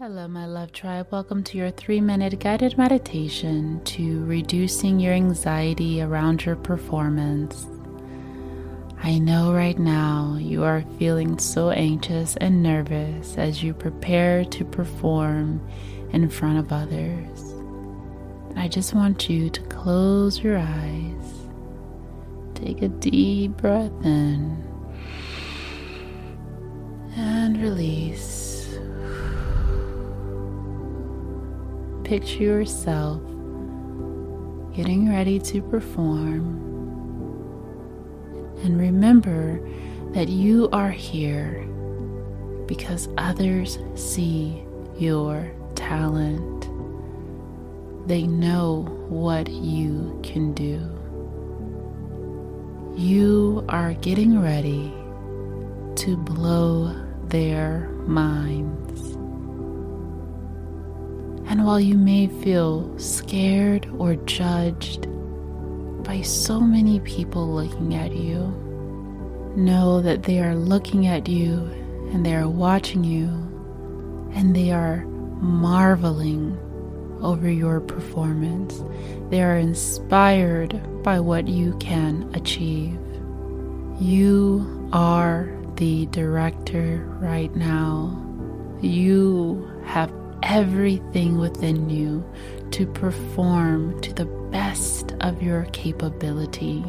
Hello, my love tribe. Welcome to your three minute guided meditation to reducing your anxiety around your performance. I know right now you are feeling so anxious and nervous as you prepare to perform in front of others. I just want you to close your eyes, take a deep breath in, and release. Picture yourself getting ready to perform. And remember that you are here because others see your talent. They know what you can do. You are getting ready to blow their minds. And while you may feel scared or judged by so many people looking at you, know that they are looking at you and they are watching you and they are marveling over your performance. They are inspired by what you can achieve. You are the director right now. You have everything within you to perform to the best of your capability.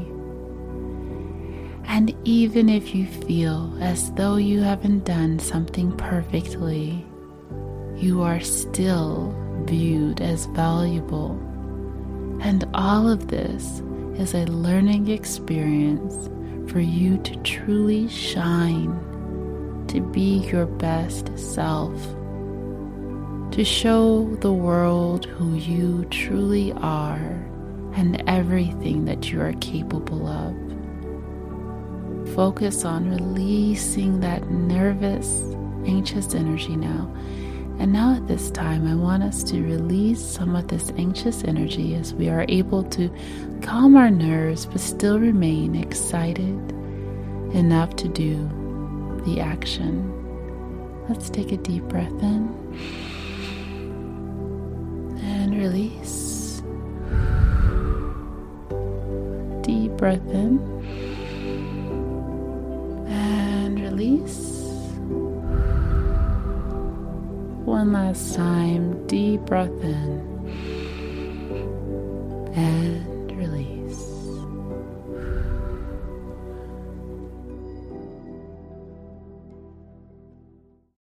And even if you feel as though you haven't done something perfectly, you are still viewed as valuable. And all of this is a learning experience for you to truly shine, to be your best self to show the world who you truly are and everything that you are capable of. Focus on releasing that nervous, anxious energy now. And now, at this time, I want us to release some of this anxious energy as we are able to calm our nerves but still remain excited enough to do the action. Let's take a deep breath in release. Deep breath in and release. One last time, deep breath in and